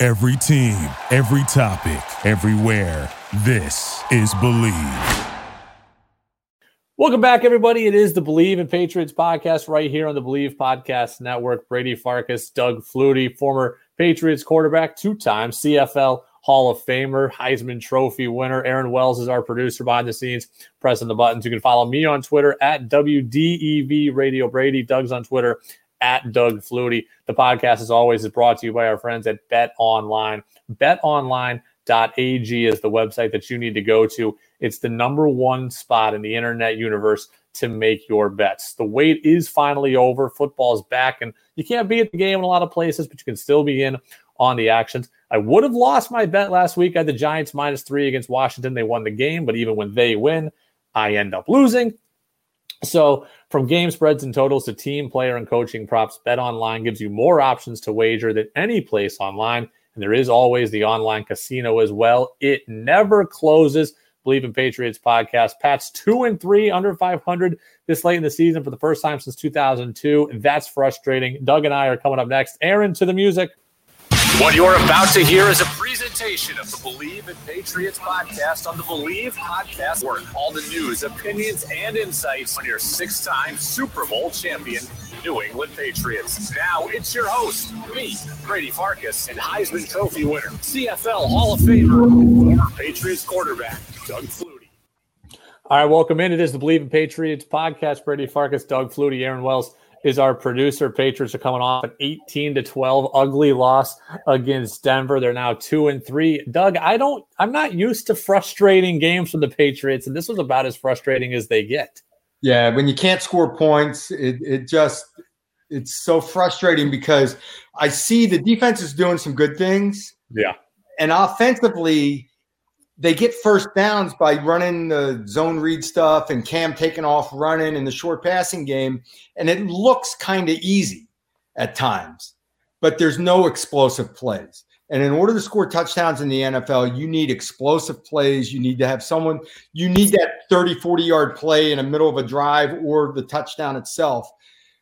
Every team, every topic, everywhere. This is Bleav. Welcome back, everybody. It is the Bleav in Patriots podcast right here on the Bleav Podcast Network. Brady Farkas, Doug Flutie, former Patriots quarterback, two time CFL Hall of Famer, Heisman Trophy winner. Aaron Wells is our producer behind the scenes, pressing the buttons. You can follow me on Twitter at WDEV Radio Brady. Doug's on Twitter at Doug Flutie. The podcast, as always, is brought to you by our friends at Bet Online. BetOnline.ag is the website that you need to go to. It's the number one spot in the internet universe to make your bets. The wait is finally over. Football is back, and you can't be at the game in a lot of places, but you can still be in on the actions. I would have lost my bet last week. I had the Giants minus three against Washington. They won the game, but even when they win, I end up losing. So, from game spreads and totals to team, player, and coaching props, Bet Online gives you more options to wager than any place online. And there is always the online casino as well. It never closes. Bleav in Patriots podcast. Pat's two and three under 500 this late in the season for the first time since 2002. That's frustrating. Doug and I are coming up next. Aaron to the music. What you're about to hear is a presentation of the Bleav in Patriots podcast on the Bleav Podcast Network. All the news, opinions, and insights on your six time Super Bowl champion, New England Patriots. Now it's your host, me, Brady Farkas, and Heisman Trophy winner, CFL Hall of Famer, former Patriots quarterback, Doug Flutie. All right, welcome in. It is the Bleav in Patriots podcast. Brady Farkas, Doug Flutie, Aaron Wells is our producer. Patriots are coming off an 18 to 12 ugly loss against Denver. They're now two and three. Doug, I don't, I'm not used to frustrating games from the Patriots, and this was about as frustrating as they get. Yeah, when you can't score points, it, it just, it's so frustrating because I see the defense is doing some good things. Yeah. And offensively, they get first downs by running the zone read stuff and Cam taking off running in the short passing game. And it looks kind of easy at times, but there's no explosive plays. And in order to score touchdowns in the NFL, you need explosive plays. You need to have someone, you need that 30, 40 yard play in the middle of a drive or the touchdown itself.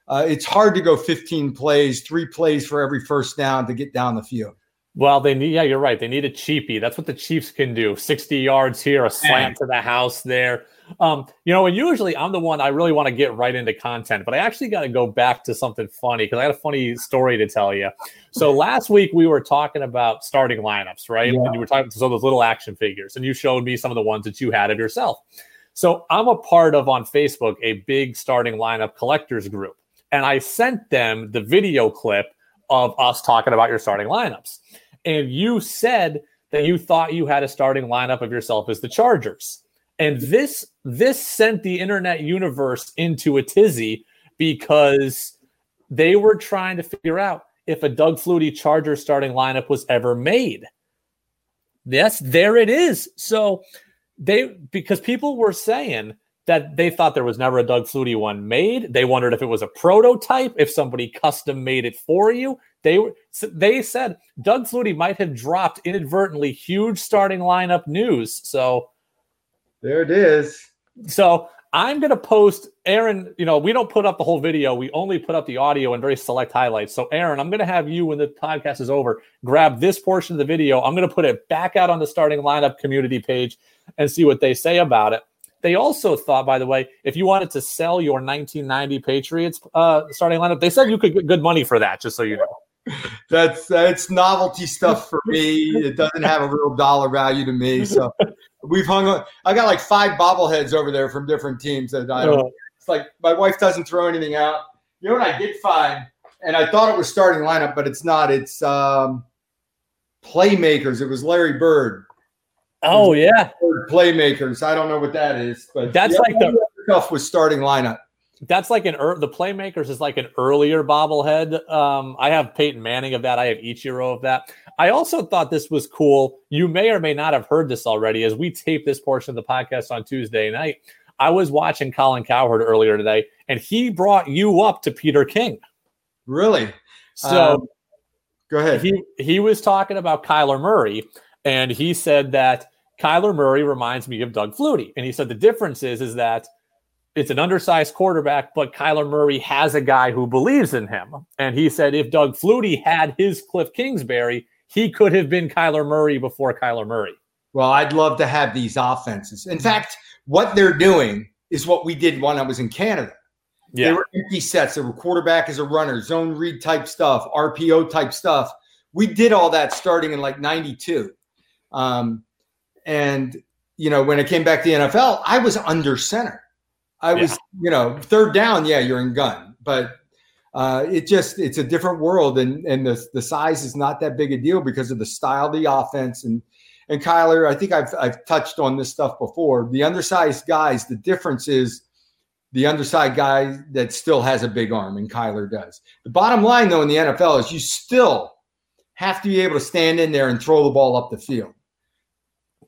Uh, it's hard to go 15 plays, three plays for every first down to get down the field. Well, they need, yeah, you're right. They need a cheapie. That's what the Chiefs can do 60 yards here, a slant to the house there. Um, you know, and usually I'm the one I really want to get right into content, but I actually got to go back to something funny because I got a funny story to tell you. So last week we were talking about starting lineups, right? Yeah. And you were talking to so those little action figures, and you showed me some of the ones that you had of yourself. So I'm a part of on Facebook a big starting lineup collectors group, and I sent them the video clip of us talking about your starting lineups and you said that you thought you had a starting lineup of yourself as the Chargers. And this this sent the internet universe into a tizzy because they were trying to figure out if a Doug Flutie Charger starting lineup was ever made. Yes, there it is. So they because people were saying that they thought there was never a Doug Flutie one made. They wondered if it was a prototype, if somebody custom made it for you. They were they said Doug Flutie might have dropped inadvertently huge starting lineup news. So there it is. So I'm going to post Aaron. You know, we don't put up the whole video. We only put up the audio and very select highlights. So, Aaron, I'm going to have you when the podcast is over grab this portion of the video. I'm going to put it back out on the starting lineup community page and see what they say about it. They also thought, by the way, if you wanted to sell your 1990 Patriots uh, starting lineup, they said you could get good money for that. Just so you know. That's that's novelty stuff for me. It doesn't have a real dollar value to me. So we've hung. On, I got like five bobbleheads over there from different teams that I don't. Oh. It's like my wife doesn't throw anything out. You know what I did find, and I thought it was starting lineup, but it's not. It's um, playmakers. It was Larry Bird. Oh yeah, playmakers. I don't know what that is, but that's like the stuff was starting lineup. That's like an er- the playmakers is like an earlier bobblehead. Um, I have Peyton Manning of that. I have Ichiro of that. I also thought this was cool. You may or may not have heard this already as we tape this portion of the podcast on Tuesday night. I was watching Colin Cowherd earlier today, and he brought you up to Peter King. Really? So Um, Go ahead. he he was talking about Kyler Murray, and he said that Kyler Murray reminds me of Doug Flutie, and he said the difference is is that it's an undersized quarterback, but Kyler Murray has a guy who believes in him, and he said if Doug Flutie had his Cliff Kingsbury, he could have been Kyler Murray before Kyler Murray. Well, I'd love to have these offenses. In fact, what they're doing is what we did when I was in Canada. Yeah. They were empty sets. They were quarterback as a runner, zone read type stuff, RPO type stuff. We did all that starting in like 92. Um, and, you know, when it came back to the NFL, I was under center. I was, Yeah. you know, third down, yeah, you're in gun. But uh, it just, it's a different world. And, and the, the size is not that big a deal because of the style of the offense. And, and Kyler, I think I've, I've touched on this stuff before. The undersized guys, the difference is the undersized guy that still has a big arm, and Kyler does. The bottom line, though, in the NFL is you still have to be able to stand in there and throw the ball up the field.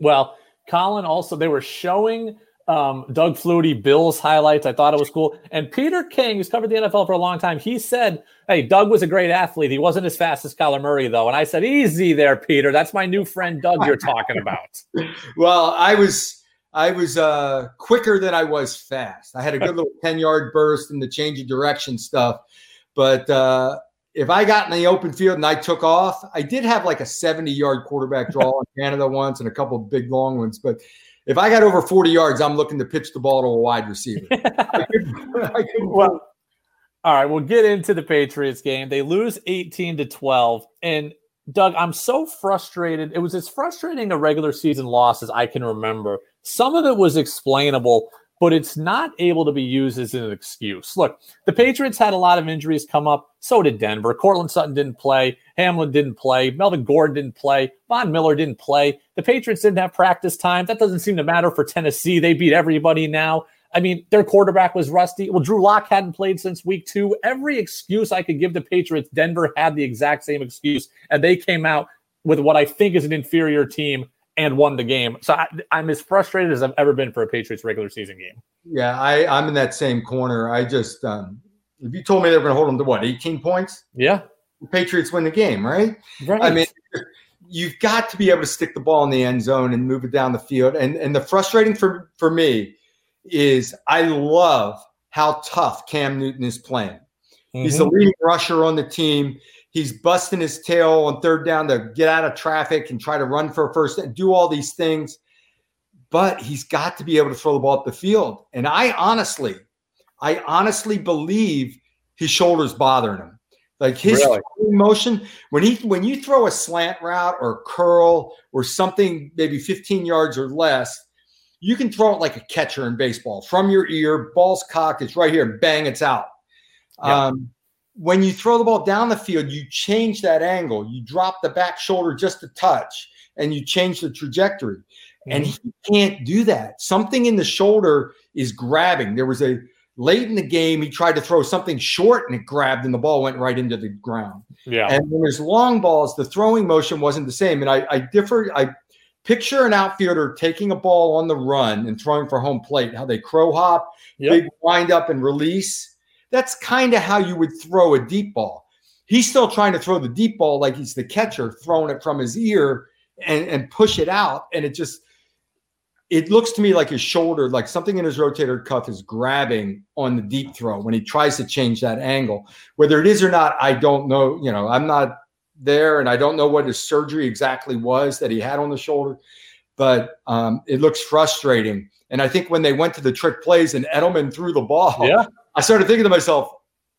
Well, Colin also they were showing um, Doug Flutie Bills highlights. I thought it was cool. And Peter King, who's covered the NFL for a long time, he said, "Hey, Doug was a great athlete. He wasn't as fast as Kyler Murray, though." And I said, "Easy there, Peter. That's my new friend Doug you're talking about." Well, I was I was uh, quicker than I was fast. I had a good little ten yard burst and the change of direction stuff, but uh, if I got in the open field and I took off, I did have like a seventy yard quarterback draw in Canada once and a couple of big long ones, but. If I got over 40 yards, I'm looking to pitch the ball to a wide receiver. I couldn't- I couldn't well, all right, we'll get into the Patriots game. They lose 18 to 12. And Doug, I'm so frustrated. It was as frustrating a regular season loss as I can remember. Some of it was explainable, but it's not able to be used as an excuse. Look, the Patriots had a lot of injuries come up. So did Denver. Courtland Sutton didn't play. Hamlin didn't play. Melvin Gordon didn't play. Von Miller didn't play. The Patriots didn't have practice time. That doesn't seem to matter for Tennessee. They beat everybody now. I mean, their quarterback was rusty. Well, Drew Lock hadn't played since week two. Every excuse I could give the Patriots, Denver had the exact same excuse, and they came out with what I think is an inferior team and won the game. So I, I'm as frustrated as I've ever been for a Patriots regular season game. Yeah, I, I'm in that same corner. I just, um, if you told me they were going to hold them to what, 18 points, Yeah, the Patriots win the game, right? right. I mean, you've got to be able to stick the ball in the end zone and move it down the field. And and the frustrating for for me is I love how tough Cam Newton is playing. He's the Mhm. leading rusher on the team. He's busting his tail on third down to get out of traffic and try to run for a first and do all these things. But he's got to be able to throw the ball up the field. And I honestly, I honestly believe his shoulders bothering him. Like his Really? motion, when he when you throw a slant route or curl or something maybe 15 yards or less, you can throw it like a catcher in baseball from your ear, ball's cocked, it's right here, bang, it's out. Yeah. Um, when you throw the ball down the field, you change that angle. You drop the back shoulder just a touch and you change the trajectory. And mm-hmm. he can't do that. Something in the shoulder is grabbing. There was a late in the game, he tried to throw something short and it grabbed and the ball went right into the ground. yeah, And when there's long balls, the throwing motion wasn't the same. And I, I differ. I picture an outfielder taking a ball on the run and throwing for home plate, how they crow hop, Yep. big wind up and release. That's kind of how you would throw a deep ball. He's still trying to throw the deep ball like he's the catcher, throwing it from his ear and, and push it out. And it just, it looks to me like his shoulder, like something in his rotator cuff is grabbing on the deep throw when he tries to change that angle. Whether it is or not, I don't know. You know, I'm not there and I don't know what his surgery exactly was that he had on the shoulder, but um, it looks frustrating. And I think when they went to the trick plays and Edelman threw the ball, yeah. I started thinking to myself,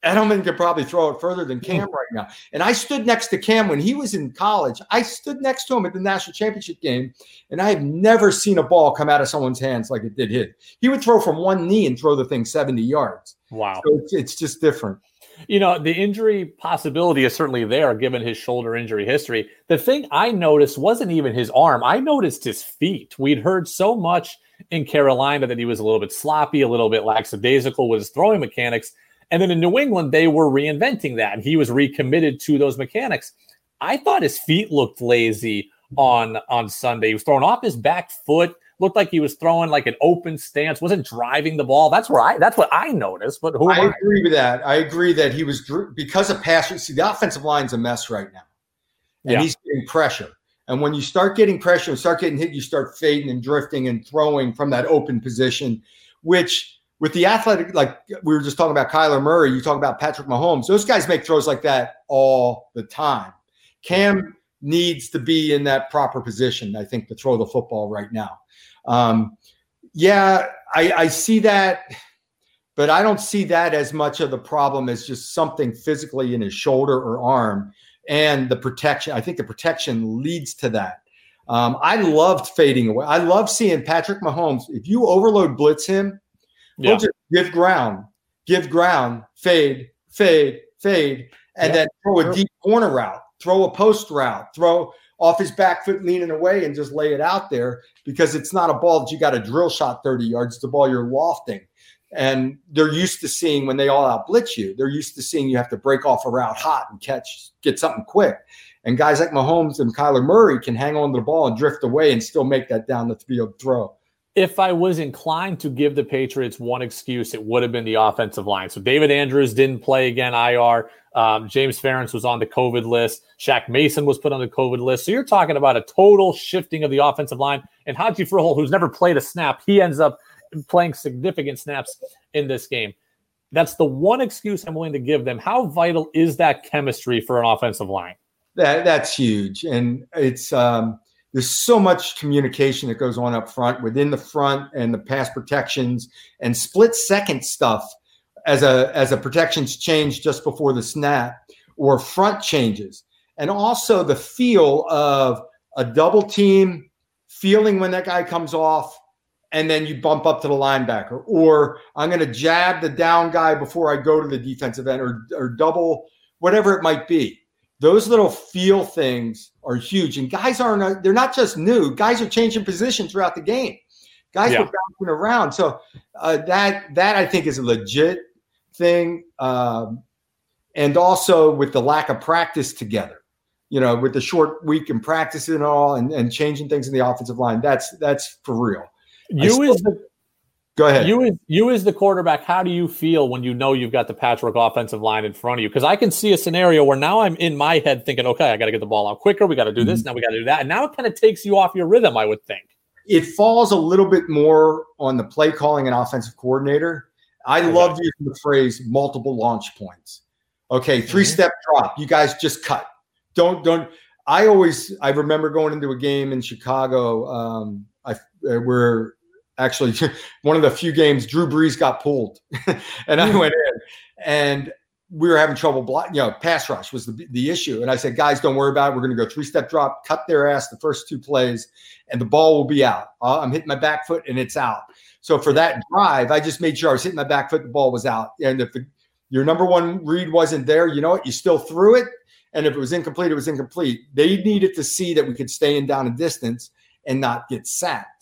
Edelman could probably throw it further than Cam mm-hmm. right now. And I stood next to Cam when he was in college. I stood next to him at the national championship game, and I have never seen a ball come out of someone's hands like it did his. He would throw from one knee and throw the thing 70 yards. Wow. So it's, it's just different. you know, the injury possibility is certainly there given his shoulder injury history. The thing I noticed wasn't even his arm, I noticed his feet. We'd heard so much in Carolina that he was a little bit sloppy, a little bit lackadaisical with his throwing mechanics. And then in New England, they were reinventing that, and he was recommitted to those mechanics. I thought his feet looked lazy on on Sunday. He was throwing off his back foot looked like he was throwing like an open stance, wasn't driving the ball. That's where I that's what I noticed. But who I, I agree with that. I agree that he was because of pass. See, the offensive line's a mess right now, and yeah. he's getting pressure. And when you start getting pressure and start getting hit, you start fading and drifting and throwing from that open position, which with the athletic, like we were just talking about Kyler Murray, you talk about Patrick Mahomes, those guys make throws like that all the time. Cam needs to be in that proper position, I think, to throw the football right now. Um, yeah, I, I see that, but I don't see that as much of the problem as just something physically in his shoulder or arm and the protection. I think the protection leads to that. Um, I loved fading away. I love seeing Patrick Mahomes. If you overload blitz him, yeah. just give ground, give ground, fade, fade, fade, and yeah. then throw a deep corner route, throw a post route, throw off his back foot leaning away and just lay it out there because it's not a ball that you got a drill shot 30 yards. It's the ball you're lofting. And they're used to seeing when they all out blitz you, they're used to seeing you have to break off a route hot and catch, get something quick. And guys like Mahomes and Kyler Murray can hang on to the ball and drift away and still make that down the field throw if I was inclined to give the Patriots one excuse, it would have been the offensive line. So David Andrews didn't play again, IR. Um, James Ferentz was on the COVID list. Shaq Mason was put on the COVID list. So you're talking about a total shifting of the offensive line. And Hjalte Froholdt, who's never played a snap, he ends up playing significant snaps in this game. That's the one excuse I'm willing to give them. How vital is that chemistry for an offensive line? That that's huge, and it's um, there's so much communication that goes on up front within the front and the pass protections and split second stuff as a as a protections change just before the snap or front changes and also the feel of a double team feeling when that guy comes off and then you bump up to the linebacker or i'm going to jab the down guy before i go to the defensive end or, or double whatever it might be those little feel things are huge. And guys aren't, they're not just new, guys are changing position throughout the game. Guys yeah. were bouncing around. So uh, that, that I think is a legit thing. Um, and also with the lack of practice together, you know, with the short week and practice and all, and, and changing things in the offensive line, that's, that's for real. You is the, Go ahead. You as you as the quarterback, how do you feel when you know you've got the patchwork offensive line in front of you? Because I can see a scenario where now I'm in my head thinking, okay, I got to get the ball out quicker. We got to do this. Mm-hmm. Now we got to do that. And now it kind of takes you off your rhythm. I would think it falls a little bit more on the play calling and offensive coordinator. I okay. love using the phrase multiple launch points. Okay, 3 mm-hmm. step drop. You guys just cut. Don't don't. I always I remember going into a game in Chicago. Um, I where actually one of the few games Drew Brees got pulled, and I hmm. went in, and we were having trouble block. You know, pass rush was the the issue, and I said, guys, don't worry about it. We're going to go three step drop, cut their ass the first two plays, and the ball will be out. Uh, I'm hitting my back foot, and it's out. So for that drive, I just made sure I was hitting my back foot, the ball was out, and if the, your number one read wasn't there, you know what? You still threw it. And if it was incomplete, it was incomplete. They needed to see that we could stay in down a distance and not get sacked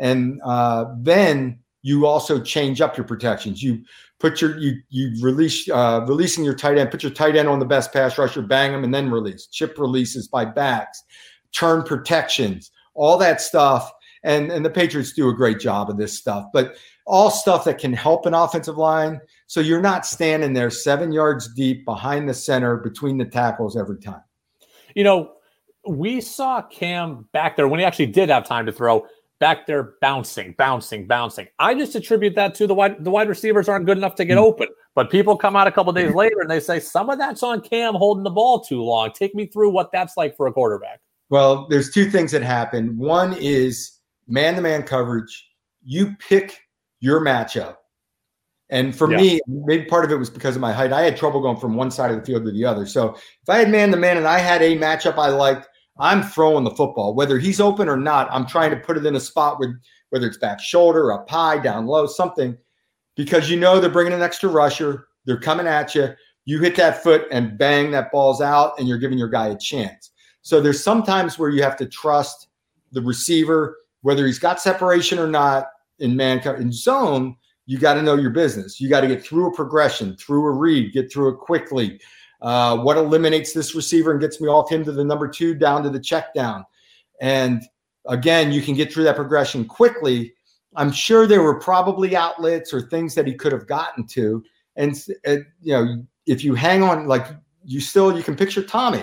and uh, then you also change up your protections. You put your you you release uh, releasing your tight end. Put your tight end on the best pass rusher, bang them, and then release. Chip releases by backs, turn protections, all that stuff. And and the Patriots do a great job of this stuff, but all stuff that can help an offensive line. So you're not standing there seven yards deep behind the center between the tackles every time. You know, we saw Cam back there when he actually did have time to throw back there bouncing, bouncing, bouncing. I just attribute that to the wide the wide receivers aren't good enough to get hmm. open. But people come out a couple days later and they say some of that's on Cam holding the ball too long. Take me through what that's like for a quarterback. Well, there's two things that happen. One is man-to-man coverage. You pick your matchup. And for yeah. me, maybe part of it was because of my height. I had trouble going from one side of the field to the other. So if I had man to man and I had a matchup I liked, I'm throwing the football, whether he's open or not. I'm trying to put it in a spot with whether it's back shoulder, up high, down low, something, because you know they're bringing an extra rusher. They're coming at you. you hit that foot and bang, that ball's out, and you're giving your guy a chance. So there's sometimes where you have to trust the receiver, whether he's got separation or not in man in zone. You got to know your business. You got to get through a progression, through a read, get through it quickly. Uh, what eliminates this receiver and gets me off him to the number two down to the check down. And again, you can get through that progression quickly. I'm sure there were probably outlets or things that he could have gotten to. And, uh, you know, if you hang on, like you still, you can picture Tommy.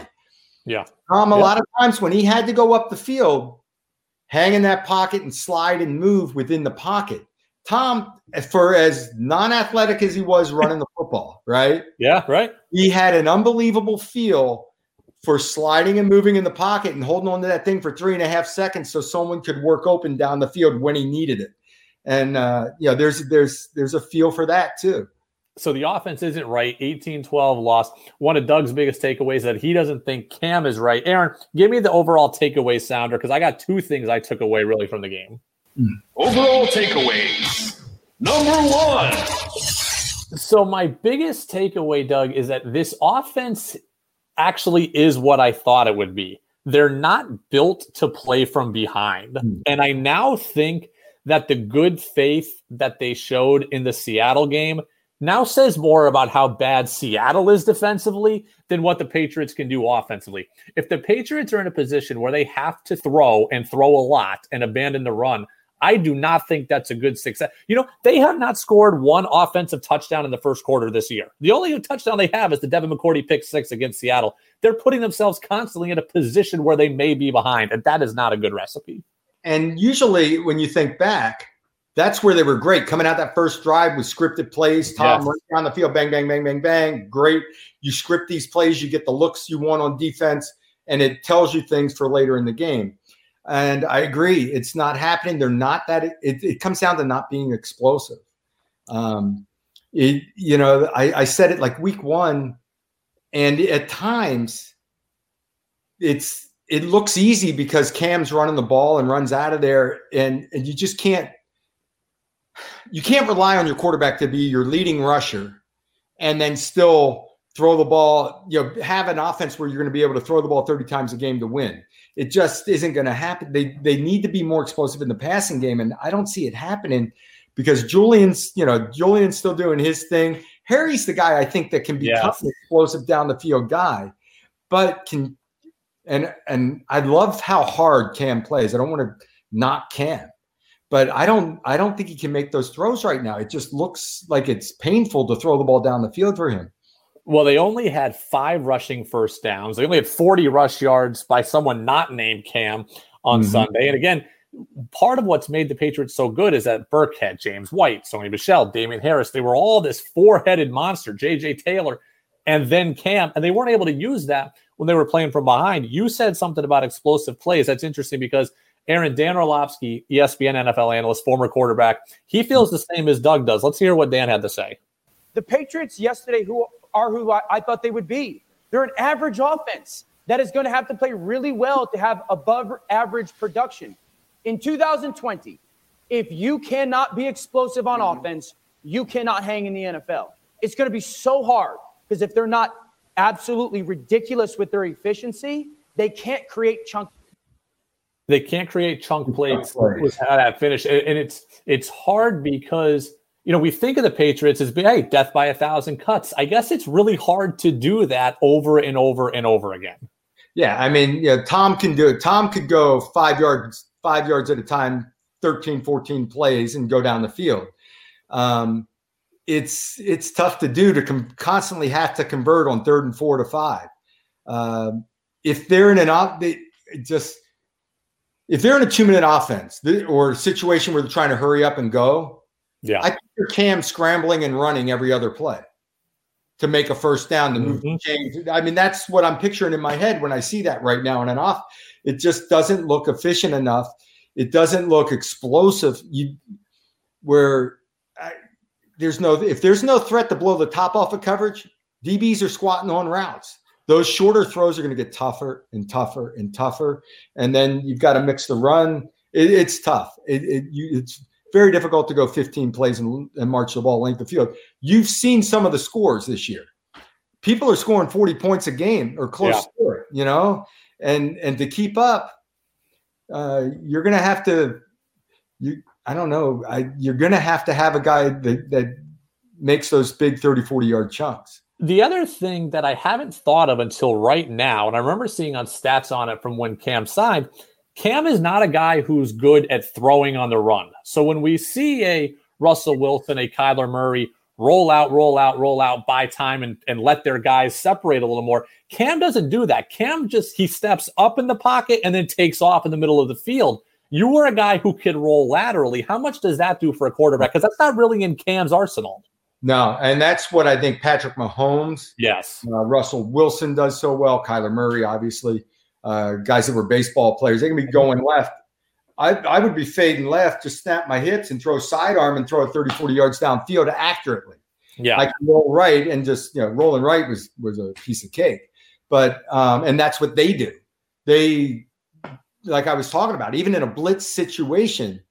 Yeah. Tom, a yeah. lot of times when he had to go up the field, hang in that pocket and slide and move within the pocket. Tom, for as non athletic as he was running the football, right? Yeah, right. He had an unbelievable feel for sliding and moving in the pocket and holding on to that thing for three and a half seconds so someone could work open down the field when he needed it. And uh, you know, there's there's there's a feel for that too. So the offense isn't right. 18-12 loss. One of Doug's biggest takeaways that he doesn't think Cam is right. Aaron, give me the overall takeaway sounder because I got two things I took away really from the game. Overall takeaways. Number one. So my biggest takeaway, Doug, is that this offense actually is what I thought it would be. They're not built to play from behind. Mm. And I now think that the good faith that they showed in the Seattle game now says more about how bad Seattle is defensively than what the Patriots can do offensively. If the Patriots are in a position where they have to throw and throw a lot and abandon the run, I do not think that's a good success. You know, they have not scored one offensive touchdown in the first quarter this year. The only touchdown they have is the Devin McCourty pick six against Seattle. They're putting themselves constantly in a position where they may be behind, and that is not a good recipe. And usually, when you think back, that's where they were great. Coming out that first drive with scripted plays, Tom Yes. right down the field, bang, bang, bang, bang, bang. Great. You script these plays, you get the looks you want on defense, and it tells you things for later in the game. And I agree, it's not happening. They're not that. It, it comes down to not being explosive. Um, it, you know, I, I said it like week one, and at times, it's it looks easy because Cam's running the ball and runs out of there, and and you just can't you can't rely on your quarterback to be your leading rusher and then still throw the ball, you know, have an offense where you're going to be able to throw the ball 30 times a game to win. It just isn't going to happen. They they need to be more explosive in the passing game, and I don't see it happening because Julian's, you know, Julian's still doing his thing. Harry's the guy I think that can be Yes. an explosive down the field guy, but can and and I love how hard Cam plays. I don't want to knock Cam, but I don't I don't think he can make those throws right now. It just looks like it's painful to throw the ball down the field for him. Well, they only had five rushing first downs. They only had 40 rush yards by someone not named Cam on Mhm. Sunday. And again, part of what's made the Patriots so good is that Burke had James White, Sony Michel, Damien Harris. They were all this four headed monster, JJ Taylor, and then Cam. And they weren't able to use that when they were playing from behind. You said something about explosive plays. That's interesting because Aaron Dan Orlovsky, ESPN NFL analyst, former quarterback, he feels the same as Doug does. Let's hear what Dan had to say. The Patriots yesterday, who are who I, I thought they would be. They're an average offense that is going to have to play really well to have above average production. In 2020, if you cannot be explosive on mm-hmm. offense, you cannot hang in the NFL. It's going to be so hard because if they're not absolutely ridiculous with their efficiency, they can't create chunk they can't create chunk plays plays. with how that finish, and and it's it's hard because you know we think of the Patriots as hey death by a thousand cuts. I guess it's really hard to do that over and over and over again. Yeah, I mean, yeah, Tom can do it. Tom could go five yards, five yards at a time, 13, 14 plays and go down the field. Um, it's it's tough to do to com- constantly have to convert on third and four to five. Um, if they're in an op, they just if they're in a two minute offense or a situation where they're trying to hurry up and go, Yeah, I picture Cam scrambling and running every other play to make a first down to move Mhm. chains. I mean, that's what I'm picturing in my head when I see that right now in an off. It just doesn't look efficient enough. It doesn't look explosive. You where I, there's no if there's no threat to blow the top off of coverage, DBs are squatting on routes. Those shorter throws are going to get tougher and tougher and tougher, and then you've got to mix the run. It, it's tough. It, it you, it's very difficult to go 15 plays and, and march the ball length of field. You've seen some of the scores this year. people are scoring 40 points a game or close Yeah. to it, you know, and and to keep up, uh, you're gonna have to you I don't know, I, you're gonna have to have a guy that that makes those big 30, 40 yard chunks. The other thing that I haven't thought of until right now, and I remember seeing on stats on it from when Cam signed, Cam is not a guy who's good at throwing on the run. So when we see a Russell Wilson, a Kyler Murray roll out, roll out, roll out, buy time and, and let their guys separate a little more, Cam doesn't do that. Cam just he steps up in the pocket and then takes off in the middle of the field. You were a guy who could roll laterally. How much does that do for a quarterback? Because that's not really in Cam's arsenal. No, and that's what I think Patrick Mahomes Yes. Uh, Russell Wilson does so well. Kyler Murray, obviously, uh, guys that were baseball players. They can be going left. I, I would be fading left, just snap my hips and throw sidearm and throw it 30, 40 yards downfield accurately. Yeah. I can roll right and just, you know, rolling right was was a piece of cake. But um, and that's what they do. They like I was talking about, even in a blitz situation,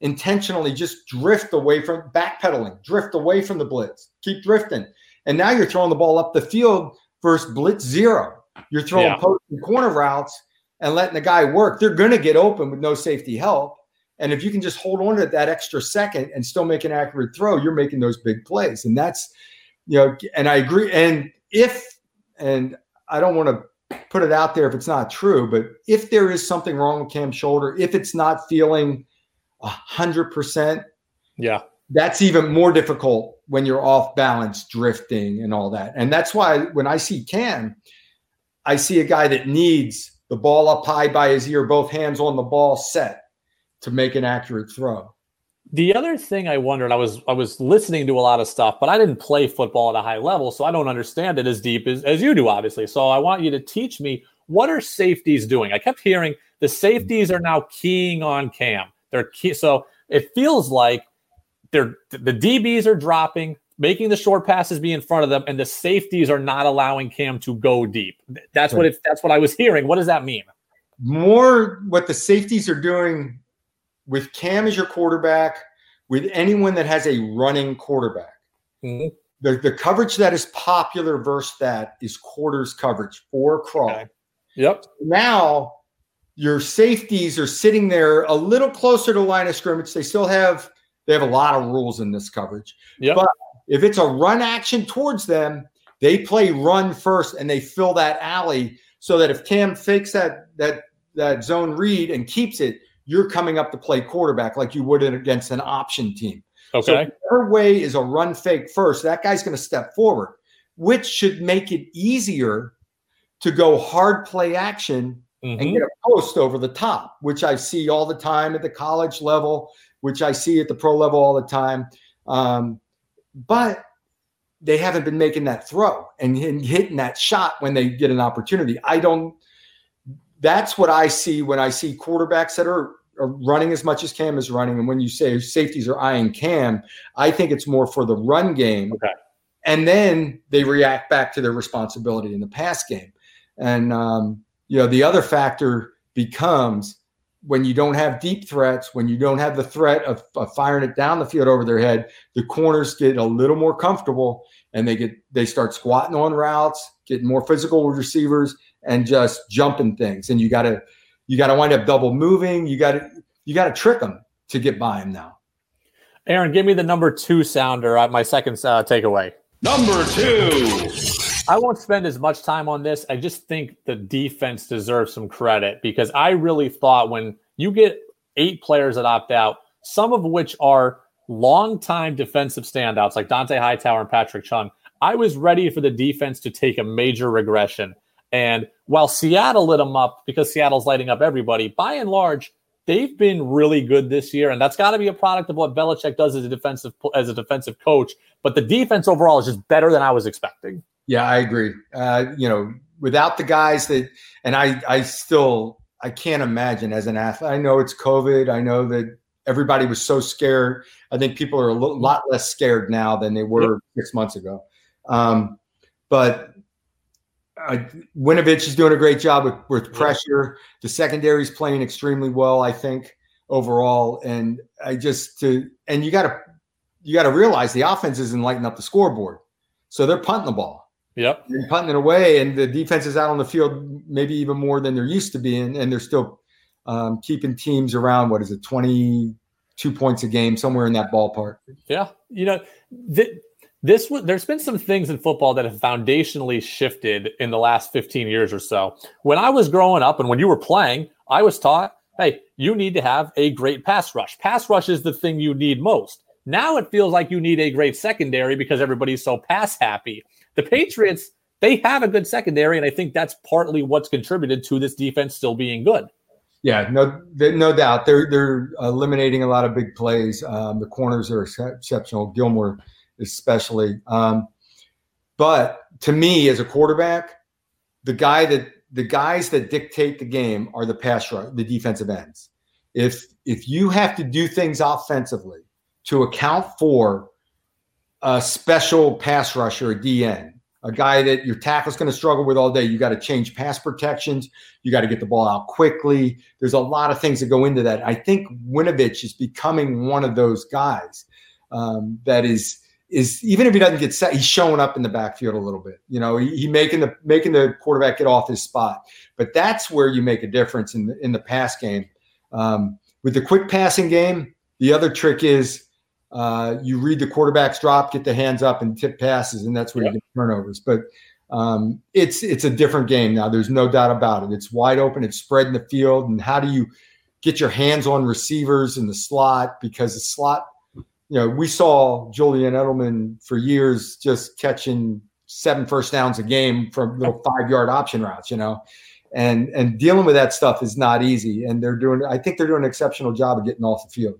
intentionally just drift away from backpedaling, drift away from the blitz, keep drifting. And now you're throwing the ball up the field versus blitz zero. You're throwing Yeah. post and corner routes and letting the guy work. They're going to get open with no safety help. And if you can just hold on to that extra second and still make an accurate throw, you're making those big plays. And that's, you know, and I agree. And if, and I don't want to put it out there if it's not true, but if there is something wrong with Cam's shoulder, if it's not feeling a hundred percent, Yeah. that's even more difficult when you're off balance, drifting and all that. And that's why when I see Cam, I see a guy that needs the ball up high by his ear, both hands on the ball set to make an accurate throw. The other thing I wondered, I was I was listening to a lot of stuff, but I didn't play football at a high level, so I don't understand it as deep as, as you do, obviously. So I want you to teach me what are safeties doing? I kept hearing the safeties are now keying on Cam. They're key, so it feels like they're the DBs are dropping, making the short passes be in front of them, and the safeties are not allowing Cam to go deep. That's what it, that's what I was hearing. What does that mean? More what the safeties are doing with Cam as your quarterback, with anyone that has a running quarterback. Mhm. The, the coverage that is popular versus that is quarters coverage for crawl. Okay. Yep. now your safeties are sitting there a little closer to line of scrimmage. They still have they have a lot of rules in this coverage. Yep. But if it's a run action towards them, they play run first and they fill that alley so that if Cam fakes that that that zone read and keeps it, you're coming up to play quarterback like you would against an option team. okay. So her way is a run fake first. That guy's going to step forward, which should make it easier to go hard play action Mhm. and get a post over the top, which I see all the time at the college level, which I see at the pro level all the time. Um, but they haven't been making that throw and, hitting that shot when they get an opportunity. I don't. That's what I see when I see quarterbacks that are, are running as much as Cam is running. And when you say safeties are eyeing Cam, I think it's more for the run game. Okay. And then they react back to their responsibility in the pass game. And um, you know, the other factor becomes when you don't have deep threats, when you don't have the threat of, of firing it down the field over their head, the corners get a little more comfortable and they get they start squatting on routes, getting more physical with receivers, and just jumping things. And you gotta you gotta wind up double moving. You gotta you gotta trick them to get by them now. Aaron, give me the number two sounder. Uh, my second uh, takeaway. Number two. I won't spend as much time on this. I just think the defense deserves some credit because I really thought when you get eight players that opt out, some of which are longtime defensive standouts like Dont'a Hightower and Patrick Chung, I was ready for the defense to take a major regression. And while Seattle lit them up because Seattle's lighting up everybody, by and large, they've been really good this year, and that's got to be a product of what Belichick does as a defensive as a defensive coach. But the defense overall is just better than I was expecting. Yeah, I agree. Uh, you know, without the guys that, and I, I still, I can't imagine as an athlete. I know it's COVID. I know that everybody was so scared. I think people are a lo- lot less scared now than they were six months ago. Um, but uh, Winovich is doing a great job with, with pressure. The secondary is playing extremely well, I think, overall. And I just to, and you got to, you got to realize the offense isn't lighting up the scoreboard, so they're punting the ball. Yep. and punting it away, and the defense is out on the field maybe even more than they're used to being, and they're still um, keeping teams around what is it, twenty two points a game, somewhere in that ballpark. Yeah, you know, th- this w- there's been some things in football that have foundationally shifted in the last 15 years or so. When I was growing up and when you were playing, I was taught, hey, you need to have a great pass rush. Pass rush is the thing you need most. Now it feels like you need a great secondary because everybody's so pass happy. The Patriots, they have a good secondary, and I think that's partly what's contributed to this defense still being good. Yeah, no, no doubt. They're they're eliminating a lot of big plays. Um, the corners are exceptional. Gilmore, especially. Um, but to me, as a quarterback, the guy that the guys that dictate the game are the pass rush, the defensive ends. If if you have to do things offensively to account for a special pass rusher, a DN, a guy that your tackle's going to struggle with all day, you got to change pass protections. You got to get the ball out quickly. There's a lot of things that go into that. I think Winovich is becoming one of those guys um, that is is even if he doesn't get set, he's showing up in the backfield a little bit. You know, he, he making the making the quarterback get off his spot. But that's where you make a difference in the in the pass game. Um, with the quick passing game, the other trick is uh, you read the quarterback's drop, get the hands up, and tip passes, and that's where Yeah. you get turnovers. But um, it's it's a different game now. There's no doubt about it. It's wide open. It's spread in the field, and how do you get your hands on receivers in the slot? Because the slot, you know, we saw Julian Edelman for years just catching seven first downs a game from little five yard option routes. You know. And and dealing with that stuff is not easy, and they're doing. I think they're doing an exceptional job of getting off the field.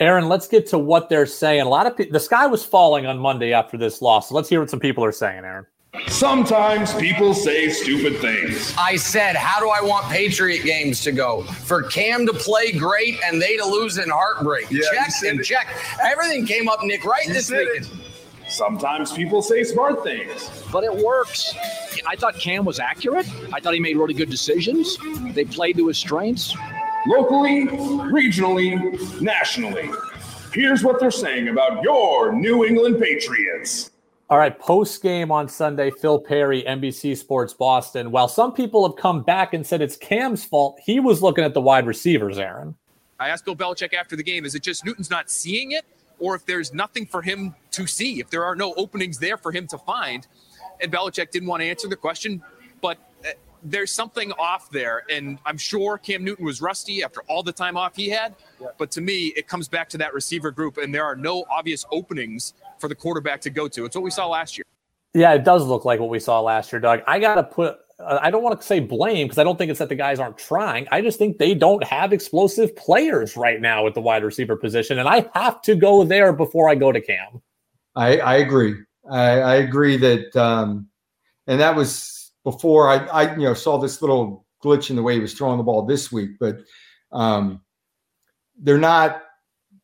Aaron, let's get to what they're saying. A lot of people, the sky was falling on Monday after this loss. So let's hear what some people are saying, Aaron. Sometimes people say stupid things. I said, how do I want Patriot games to go? For Cam to play great and they to lose in heartbreak. Yeah, check and it. check. Everything came up, Nick, right You this said weekend. it. Sometimes people say smart things. but it works. I thought Cam was accurate. I thought he made really good decisions. They played to his strengths. Locally, regionally, nationally. Here's what they're saying about your New England Patriots. All right, post game on Sunday, Phil Perry, NBC Sports Boston. While some people have come back and said it's Cam's fault, he was looking at the wide receivers, Aaron. I asked Bill Belichick after the game, is it just Newton's not seeing it, or if there's nothing for him to see, if there are no openings there for him to find? And Belichick didn't want to answer the question, but there's something off there. And I'm sure Cam Newton was rusty after all the time off he had. But to me, it comes back to that receiver group, and there are no obvious openings for the quarterback to go to. It's what we saw last year. Yeah, it does look like what we saw last year, Doug. I got to put, uh, I don't want to say blame because I don't think it's that the guys aren't trying. I just think they don't have explosive players right now at the wide receiver position. And I have to go there before I go to Cam. I, I agree. I, I agree that, um, and that was before I, I, you know, saw this little glitch in the way he was throwing the ball this week. But um, they're not.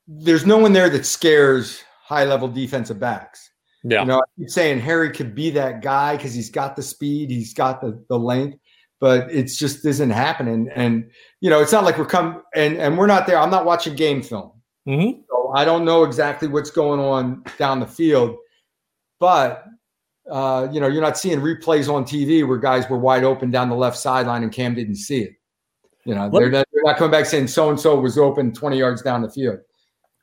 There's no one there that scares high level defensive backs. Yeah. You know, I keep saying Harry could be that guy because he's got the speed, he's got the the length, but it's just isn't happening. And you know, it's not like we're come and and we're not there. I'm not watching game film. Mhm. So I don't know exactly what's going on down the field, but uh, you know, you're not seeing replays on TV where guys were wide open down the left sideline and Cam didn't see it. You know, they're not, they're not coming back saying so and so was open 20 yards down the field.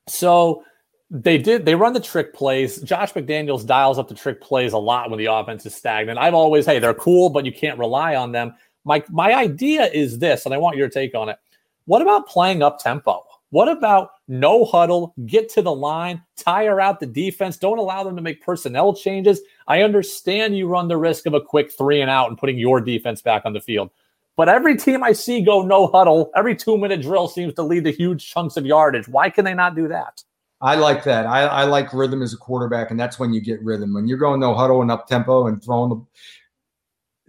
So they did they run the trick plays. Josh McDaniels dials up the trick plays a lot when the offense is stagnant. I've always, hey, they're cool, but you can't rely on them. My my idea is this, and I want your take on it. What about playing up tempo? What about no huddle, get to the line, tire out the defense, don't allow them to make personnel changes? I understand you run the risk of a quick three and out and putting your defense back on the field. But every team I see go no huddle, every two minute drill seems to lead to huge chunks of yardage. Why can they not do that? I like that. I, I like rhythm as a quarterback, and that's when you get rhythm. When you're going no huddle and up tempo and throwing the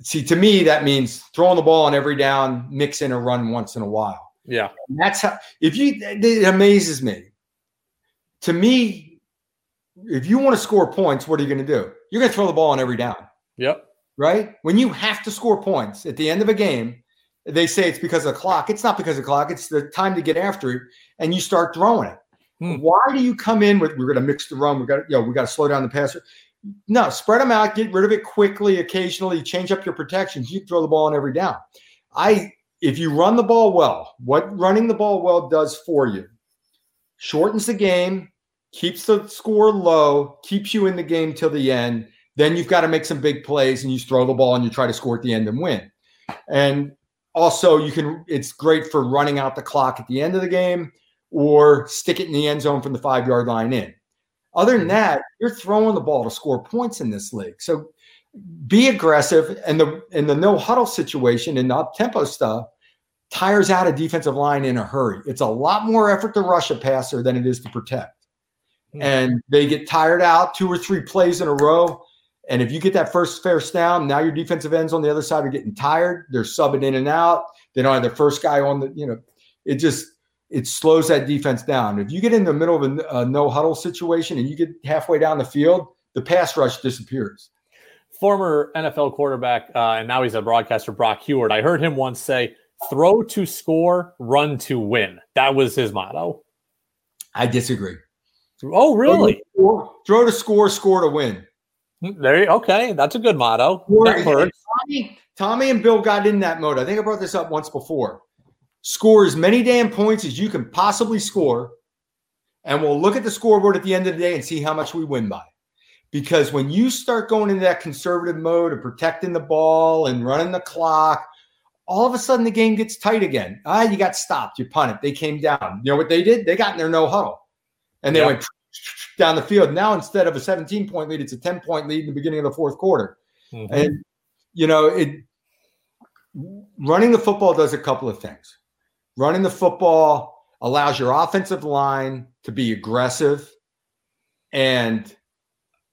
see to me that means throwing the ball on every down, mix in a run once in a while. Yeah. And that's how if you it amazes me. To me, if you want to score points, what are you going to do? You're going to throw the ball on every down, Yep. right? When you have to score points at the end of a game, they say it's because of the clock. It's not because of the clock. It's the time to get after it, and you start throwing it. Hmm. Why do you come in with we're going to mix the run? We got you know we got to slow down the passer. No, spread them out, get rid of it quickly, occasionally, change up your protections. You throw the ball on every down. I if you run the ball well, what running the ball well does for you shortens the game, keeps the score low, keeps you in the game till the end. Then you've got to make some big plays and you throw the ball and you try to score at the end and win. And also, you can, it's great for running out the clock at the end of the game or stick it in the end zone from the five yard line in. Other than mm-hmm. that, you're throwing the ball to score points in this league. So be aggressive. And the in the no huddle situation and the up tempo stuff tires out a defensive line in a hurry. It's a lot more effort to rush a passer than it is to protect. Mm-hmm. And they get tired out two or three plays in a row. And if you get that first first down, now your defensive ends on the other side are getting tired. They're subbing in and out. They don't have the first guy on the, you know, it just it slows that defense down. If you get in the middle of a, a no huddle situation and you get halfway down the field, the pass rush disappears. Former NFL quarterback, uh, and now he's a broadcaster, Brock Huard. I heard him once say, "Throw to score, run to win." That was his motto. I disagree. Oh, really? Throw to score, throw to score, score to win. There you okay. That's a good motto. Tommy, Tommy and Bill got in that mode. I think I brought this up once before score as many damn points as you can possibly score. And we'll look at the scoreboard at the end of the day and see how much we win by. Because when you start going into that conservative mode of protecting the ball and running the clock, all of a sudden the game gets tight again. Ah, you got stopped. You punt it. They came down. You know what they did? They got in their no huddle and they yep. went down the field. Now, instead of a 17 point lead, it's a 10 point lead in the beginning of the fourth quarter. Mm-hmm. And, you know, it running the football does a couple of things running the football allows your offensive line to be aggressive and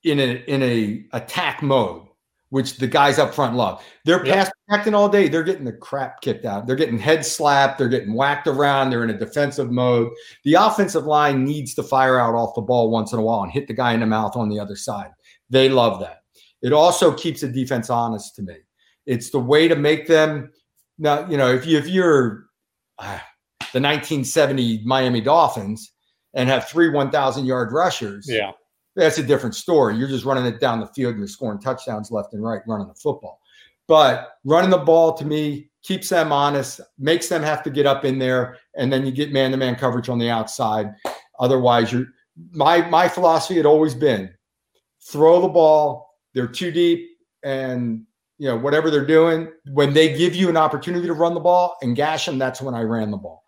in a in a attack mode, which the guys up front love. They're yep. pass protecting all day. They're getting the crap kicked out. They're getting head slapped. They're getting whacked around. They're in a defensive mode. The offensive line needs to fire out off the ball once in a while and hit the guy in the mouth on the other side. They love that. It also keeps the defense honest to me. It's the way to make them now, you know, if you if you're uh, the 1970 Miami Dolphins and have three 1,000 yard rushers, yeah, that's a different story. You're just running it down the field and you're scoring touchdowns left and right, running the football. But running the ball to me keeps them honest, makes them have to get up in there, and then you get man to man coverage on the outside. Otherwise, you're my my philosophy had always been throw the ball. They're too deep, and you know, whatever they're doing, when they give you an opportunity to run the ball and gash them, that's when I ran the ball.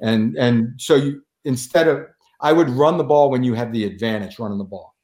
And and so you instead of I would run the ball when you have the advantage running the ball.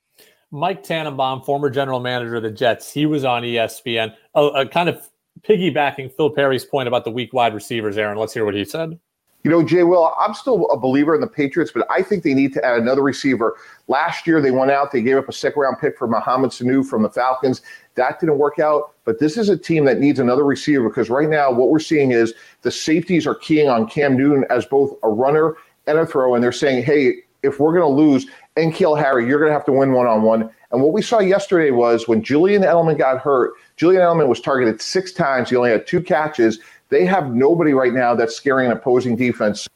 Mike Tannenbaum, former general manager of the Jets, he was on ESPN, uh, kind of piggybacking Phil Perry's point about the weak wide receivers. Aaron, let's hear what he said. You know, Jay Will, I'm still a believer in the Patriots, but I think they need to add another receiver. Last year, they went out, they gave up a second round pick for Mohamed Sanu from the Falcons. That didn't work out, but this is a team that needs another receiver because right now, what we're seeing is the safeties are keying on Cam Newton as both a runner and a throw, and they're saying, hey, if we're going to lose, N'Keal Harry, you're going to have to win one on one. And what we saw yesterday was when Julian Edelman got hurt, Julian Edelman was targeted six times. He only had two catches. They have nobody right now that's scaring an opposing defense.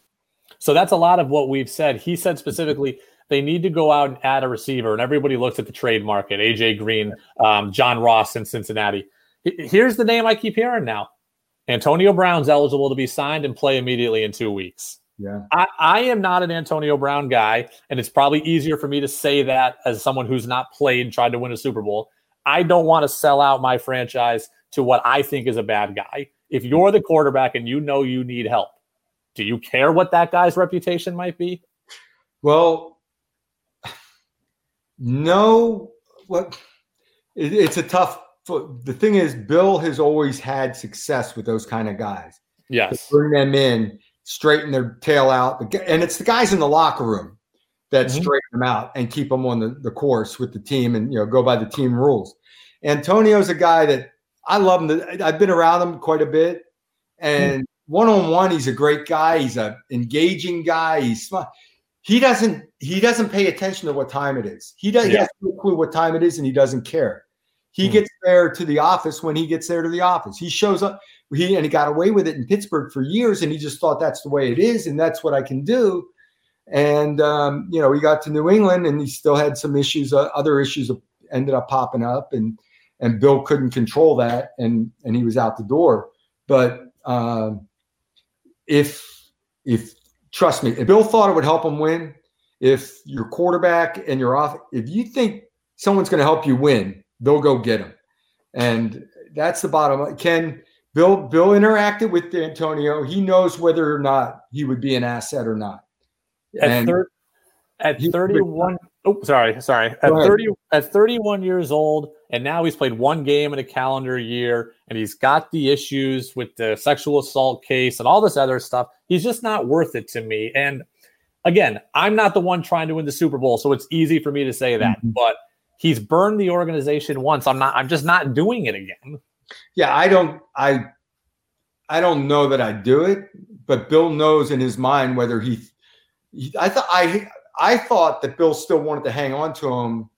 So that's a lot of what we've said. He said specifically they need to go out and add a receiver, and everybody looks at the trade market. AJ Green, um, John Ross in Cincinnati. Here's the name I keep hearing now. Antonio Brown's eligible to be signed and play immediately in two weeks. Yeah. I, I am not an Antonio Brown guy, and it's probably easier for me to say that as someone who's not played and tried to win a Super Bowl. I don't want to sell out my franchise to what I think is a bad guy if you're the quarterback and you know you need help, do you care what that guy's reputation might be? Well, no. What it, it's a tough. The thing is, Bill has always had success with those kind of guys. Yes, bring them in, straighten their tail out, and it's the guys in the locker room that mm-hmm. straighten them out and keep them on the, the course with the team, and you know go by the team rules. Antonio's a guy that I love him. I've been around him quite a bit, and one on one, he's a great guy. He's an engaging guy. He's smart. He doesn't he doesn't pay attention to what time it is. He doesn't yeah. he has no clue what time it is, and he doesn't care. He hmm. gets there to the office when he gets there to the office. He shows up. He and he got away with it in Pittsburgh for years, and he just thought that's the way it is, and that's what I can do. And um, you know, he got to New England, and he still had some issues, uh, other issues ended up popping up, and and Bill couldn't control that, and and he was out the door. But um, if if trust me, if Bill thought it would help him win, if your quarterback and your off, if you think someone's going to help you win, they'll go get him, and that's the bottom. line. Ken Bill Bill interacted with Antonio. He knows whether or not he would be an asset or not. At, And thir- at 31 oh sorry sorry at 30 at 31 years old and now he's played one game in a calendar year and he's got the issues with the sexual assault case and all this other stuff he's just not worth it to me and again i'm not the one trying to win the super bowl so it's easy for me to say that Mm-hmm. but he's burned the organization once i'm not i'm just not doing it again Yeah, I don't I I don't know that I do it, but Bill knows in his mind whether he, he I thought I I thought that Bill still wanted to hang on to him.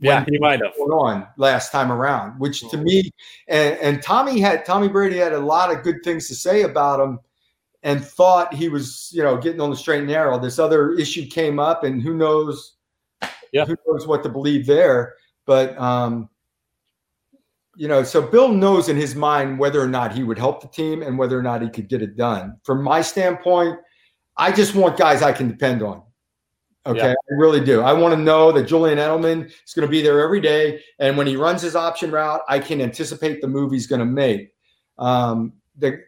Yeah, he might have. on last time around, which to me and, and Tommy had Tommy Brady had a lot of good things to say about him and thought he was, you know, getting on the straight and narrow. This other issue came up and who knows yeah. who knows what to believe there. But um you know, so Bill knows in his mind whether or not he would help the team and whether or not he could get it done. From my standpoint, I just want guys I can depend on. Okay, Yeah. I really do. I want to know that Julian Edelman is going to be there every day, and when he runs his option route, I can anticipate the move he's going to make. Um, the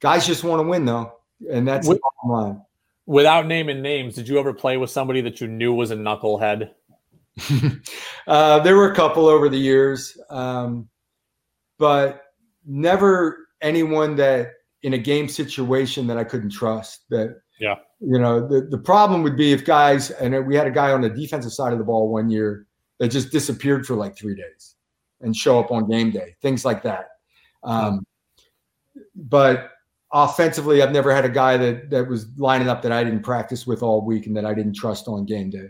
guys just want to win, though, and that's the Wi- bottom line. Without naming names did you ever play with somebody that you knew was a knucklehead uh, there were a couple over the years, um, but never anyone that in a game situation that I couldn't trust. That yeah you know, the, the problem would be if guys, and we had a guy on the defensive side of the ball one year that just disappeared for like three days and show up on game day, things like that. Um, but offensively, I've never had a guy that that was lining up that I didn't practice with all week and that I didn't trust on game day.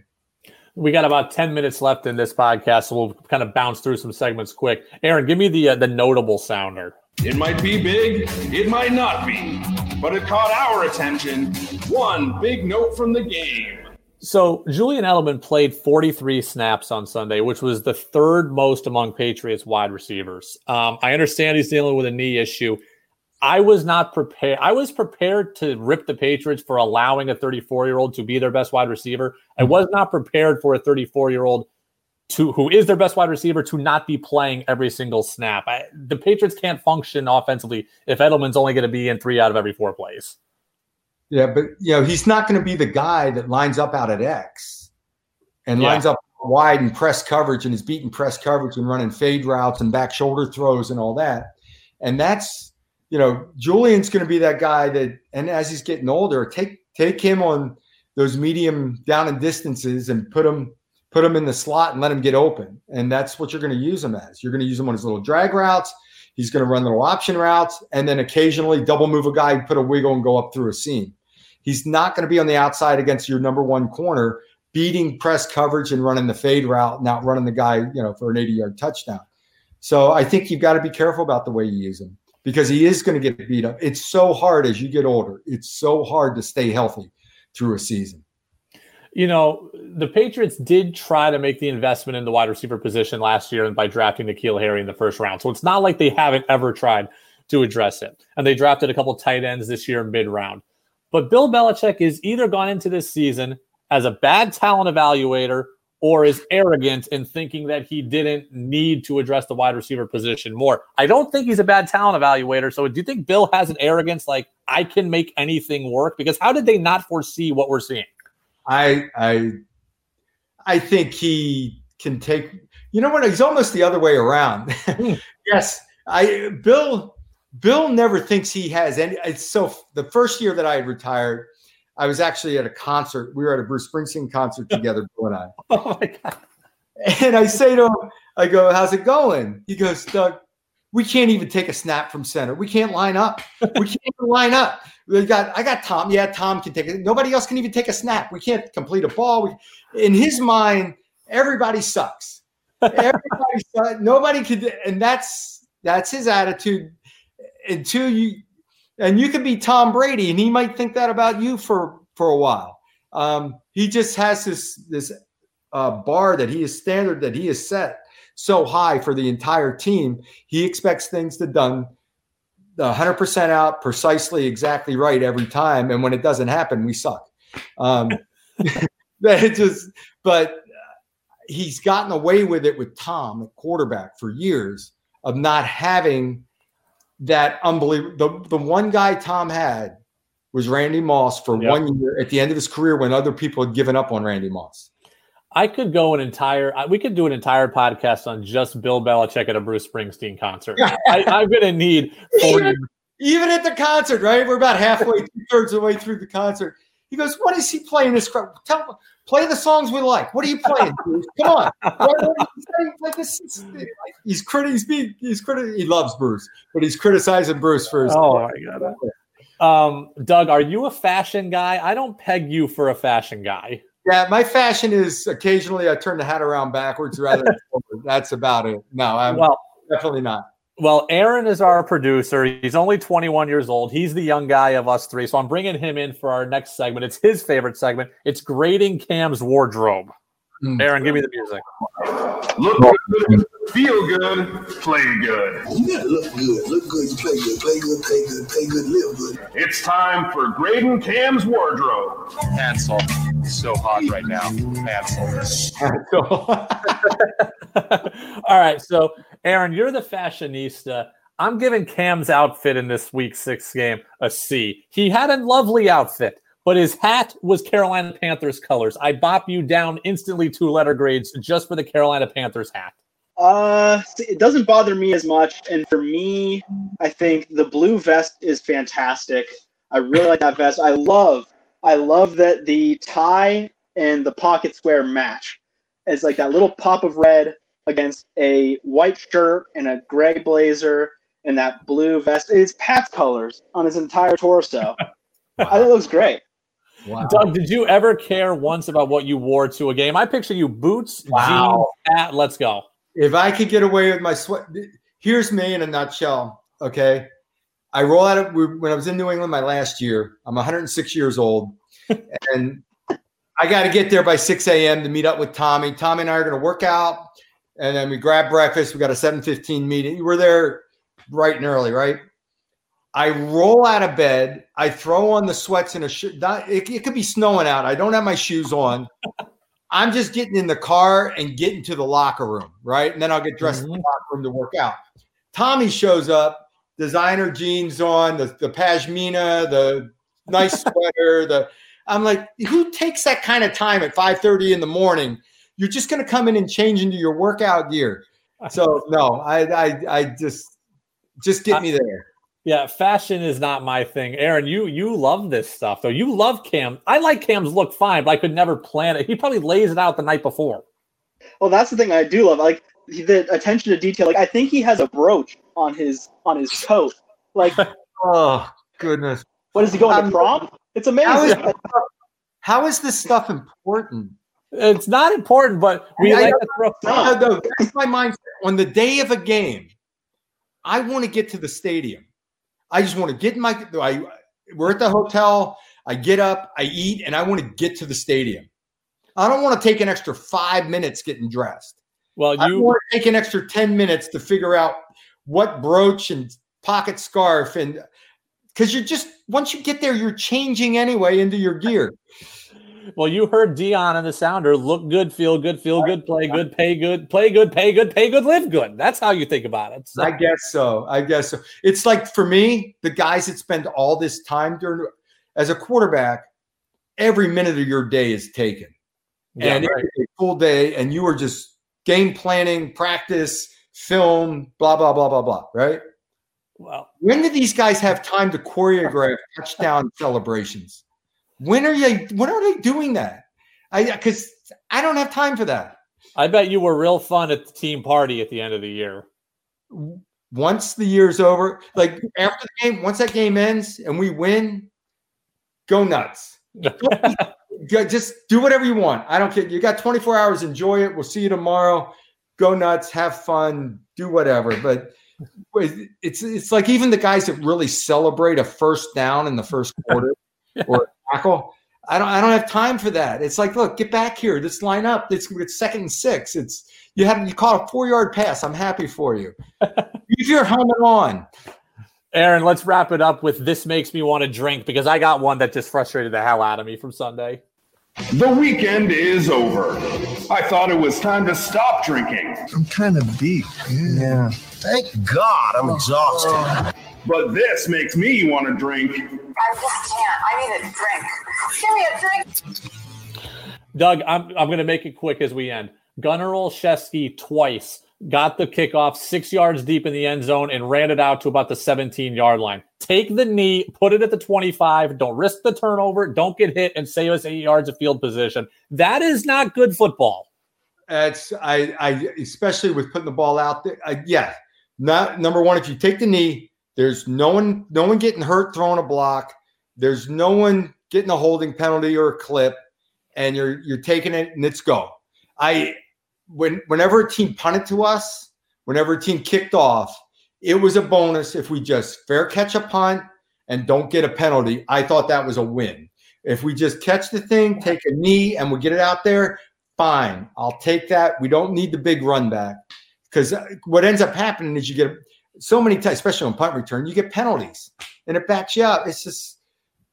We got about 10 minutes left in this podcast, so we'll kind of bounce through some segments quick. Aaron, give me the uh, the notable sounder. It might be big, it might not be, but it caught our attention. One big note from the game. So Julian Edelman played 43 snaps on Sunday, which was the third most among Patriots wide receivers. Um, I understand he's dealing with a knee issue. I was not prepared. I was prepared to rip the Patriots for allowing a 34 year old to be their best wide receiver. I mm-hmm. was not prepared for a 34 year old to who is their best wide receiver to not be playing every single snap. I, the Patriots can't function offensively if Edelman's only going to be in three out of every four plays. Yeah, but you know, he's not going to be the guy that lines up out at X and Yeah. lines up wide and press coverage and is beating press coverage and running fade routes and back shoulder throws and all that. And that's, you know, Julian's going to be that guy that and as he's getting older, take take him on those medium down and distances and put him put him in the slot and let him get open. And that's what you're going to use him as. You're going to use him on his little drag routes. He's going to run little option routes and then occasionally double move a guy, put a wiggle and go up through a seam. He's not going to be on the outside against your number one corner, beating press coverage and running the fade route, not running the guy, you know, for an 80 yard touchdown. So I think you've got to be careful about the way you use him because he is going to get beat up. It's so hard as you get older. It's so hard to stay healthy through a season. you know, the Patriots did try to make the investment in the wide receiver position last year and by drafting N'Keal Harry in the first round. So it's not like they haven't ever tried to address it. And they drafted a couple tight ends this year mid round. But Bill Belichick is either gone into this season as a bad talent evaluator or is arrogant in thinking that he didn't need to address the wide receiver position more. I don't think he's a bad talent evaluator. So do you think Bill has an arrogance like I can make anything work? Because how did they not foresee what we're seeing? I I I think he can take. You know what? He's almost the other way around. Hmm. yes, I Bill. Bill never thinks he has any. It's so the first year that I had retired, I was actually at a concert. We were at a Bruce Springsteen concert together, Bill and I. Oh my god! And I say to him, I go, "How's it going?" He goes, "Doug, we can't even take a snap from center. We can't line up. We can't even line up. We got, I got Tom. Yeah, Tom can take it. Nobody else can even take a snap. We can't complete a ball. We, in his mind, everybody sucks. Everybody sucks. Nobody could, and that's that's his attitude. Until you, and you could be Tom Brady, and he might think that about you for for a while. Um, he just has this this uh, bar that he is standard that he has set so high for the entire team. He expects things to done 100% out precisely exactly right every time and when it doesn't happen we suck um it just but he's gotten away with it with tom quarterback for years of not having that unbelievable the, the one guy tom had was randy moss for Yep. one year at the end of his career when other people had given up on randy moss I could go an entire. We could do an entire podcast on just Bill Belichick at a Bruce Springsteen concert. I, I'm going to need even, even at the concert, right? We're about halfway, two thirds of the way through the concert. He goes, "What is he playing this? crap? Tell, play the songs we like. What are you playing? Bruce? Come on." What- what are? Like this he's criti- he's being he's criti- he loves Bruce, but he's criticizing Bruce for his. Oh my god. Um, Doug, are you a fashion guy? I don't peg you for a fashion guy. Yeah, my fashion is occasionally I turn the hat around backwards rather than forward. That's about it. No, I'm Well, definitely not. Well, Aaron is our producer. He's only 21 years old. He's the young guy of us three. So I'm bringing him in for our next segment. It's his favorite segment. It's grading Cam's wardrobe. Hmm. Aaron, give me the music. Look good, feel good, play good. You gotta look good. Look good, you play good, play good, pay good, pay good, live good. It's time for Grading Cam's wardrobe. Hansel. So hot right now. Hansel. All right. So, Aaron, you're the fashionista. I'm giving Cam's outfit in this week six game a C. He had a lovely outfit, but his hat was Carolina Panthers colors. I bop you down instantly two letter grades just for the Carolina Panthers hat. Uh, it doesn't bother me as much, and for me, I think the blue vest is fantastic. I really like that vest. I love, I love that the tie and the pocket square match. It's like that little pop of red against a white shirt and a gray blazer and that blue vest. It's Pat's colors on his entire torso. I think it looks great. Wow. Doug, did you ever care once about what you wore to a game? I picture you boots, Wow. jeans, hat. Let's go. If I could get away with my sweat, here's me in a nutshell. Okay. I roll out of when I was in New England my last year. I'm 106 years old, and I got to get there by 6 a.m. to meet up with Tommy. Tommy and I are going to work out, and then we grab breakfast. We got a 7:15 meeting. We're there bright and early, right? I roll out of bed. I throw on the sweats and a shirt. It, it could be snowing out. I don't have my shoes on. I'm just getting in the car and getting to the locker room, right? And then I'll get dressed in the mm-hmm. locker room to work out. Tommy shows up, designer jeans on, the, the pashmina, the nice sweater. The I'm like, who takes that kind of time at 5:30 in the morning? You're just gonna come in and change into your workout gear. So no, I I, I just just get me there. Yeah, fashion is not my thing. Aaron, you you love this stuff though. You love Cam. I like Cam's look fine, but I could never plan it. He probably lays it out the night before. Well, that's the thing I do love, like the attention to detail. Like I think he has a brooch on his on his coat. Like, oh goodness, what is he going to um, prom? It's amazing. How is, how is this stuff important? It's not important, but we I- I like know- to throw. no, no, that's my mindset. On the day of a game, I want to get to the stadium. I just want to get in my. I we're at the hotel. I get up, I eat, and I want to get to the stadium. I don't want to take an extra five minutes getting dressed. Well, I you want to take an extra ten minutes to figure out what brooch and pocket scarf and because you're just once you get there, you're changing anyway into your gear. Well, you heard Deion and the Sounder. Look good, feel good, feel good, play good, pay good, play good, pay good, pay good, live good. That's how you think about it. So- I guess so. I guess so. It's like for me, the guys that spend all this time during as a quarterback, every minute of your day is taken. Yeah, and right. it's a full day, and you are just game planning, practice, film, blah, blah, blah, blah, blah. Right? Well, When do these guys have time to choreograph touchdown celebrations? When are you when are they doing that? I because I don't have time for that. I bet you were real fun at the team party at the end of the year. once the year's over, like after the game, once that game ends and we win, go nuts. Don't be- go- just do whatever you want. I don't care. You got 24 hours. Enjoy it. We'll see you tomorrow. Go nuts. Have fun. Do whatever. But it's it's like even the guys that really celebrate a first down in the first quarter or tackle. I don't I don't have time for that. It's like, look, get back here. Let's line up. It's, it's second and six. It's you have you caught a four yard pass. I'm happy for you. Leave your helmet on. Aaron, let's wrap it up with this makes me want to drink because I got one that just frustrated the hell out of me from Sunday. The weekend is over. I thought it was time to stop drinking. I'm kind of deep. Yeah. Thank God I'm exhausted. But this makes me want to drink. I just can't. I need a drink. Give me a drink. Doug, I'm, I'm going to make it quick as we end. Gunnar Olszewski twice got the kickoff six yards deep in the end zone and ran it out to about the 17 yard line. Take the knee, put it at the 25. Don't risk the turnover. Don't get hit and save us eight yards of field position. That is not good football. That's I I especially with putting the ball out there. I, yeah, not number one. If you take the knee, there's no one no one getting hurt throwing a block. There's no one getting a holding penalty or a clip, and you're you're taking it and it's go. I when whenever a team punted to us, whenever a team kicked off, it was a bonus if we just fair catch a punt and don't get a penalty. I thought that was a win. If we just catch the thing, take a knee, and we get it out there, fine. I'll take that. We don't need the big run back because uh, what ends up happening is you get so many times, especially on punt return, you get penalties and it backs you up. It's just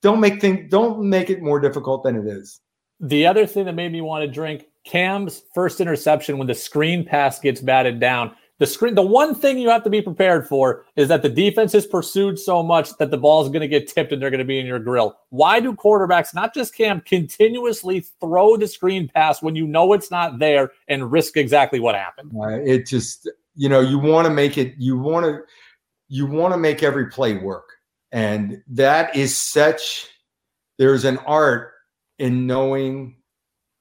don't make things don't make it more difficult than it is. The other thing that made me want to drink Cam's first interception when the screen pass gets batted down. The screen, the one thing you have to be prepared for is that the defense is pursued so much that the ball is going to get tipped and they're going to be in your grill. Why do quarterbacks, not just Cam, continuously throw the screen pass when you know it's not there and risk exactly what happened? Uh, it just, you know, you want to make it, you want to, you want to make every play work, and that is such. There's an art in knowing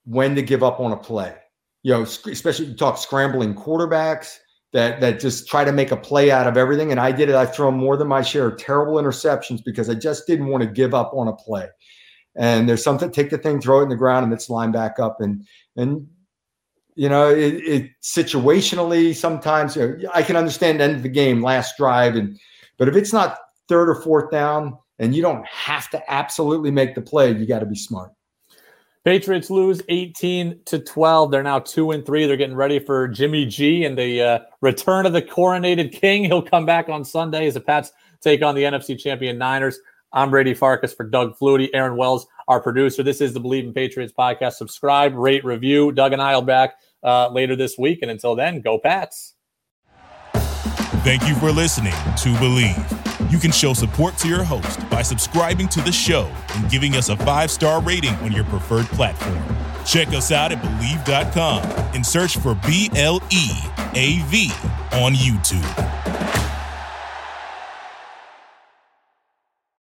when to give up on a play. You know, especially you talk scrambling quarterbacks that that just try to make a play out of everything. And I did it. I've thrown more than my share of terrible interceptions because I just didn't want to give up on a play. And there's something, take the thing, throw it in the ground, and it's line back up. And and you know, it, it situationally sometimes you know, I can understand end of the game, last drive, and but if it's not third or fourth down and you don't have to absolutely make the play, you got to be smart. Patriots lose 18 to 12. They're now 2 and 3. They're getting ready for Jimmy G and the uh, return of the coronated king. He'll come back on Sunday as the Pats take on the NFC champion Niners. I'm Brady Farkas for Doug Flutie, Aaron Wells, our producer. This is the Bleav in Patriots podcast. Subscribe, rate, review. Doug and I will back uh, later this week. And until then, go Pats. Thank you for listening to Bleav. You can show support to your host by subscribing to the show and giving us a five star rating on your preferred platform. Check us out at Bleav.com and search for B L E A V on YouTube.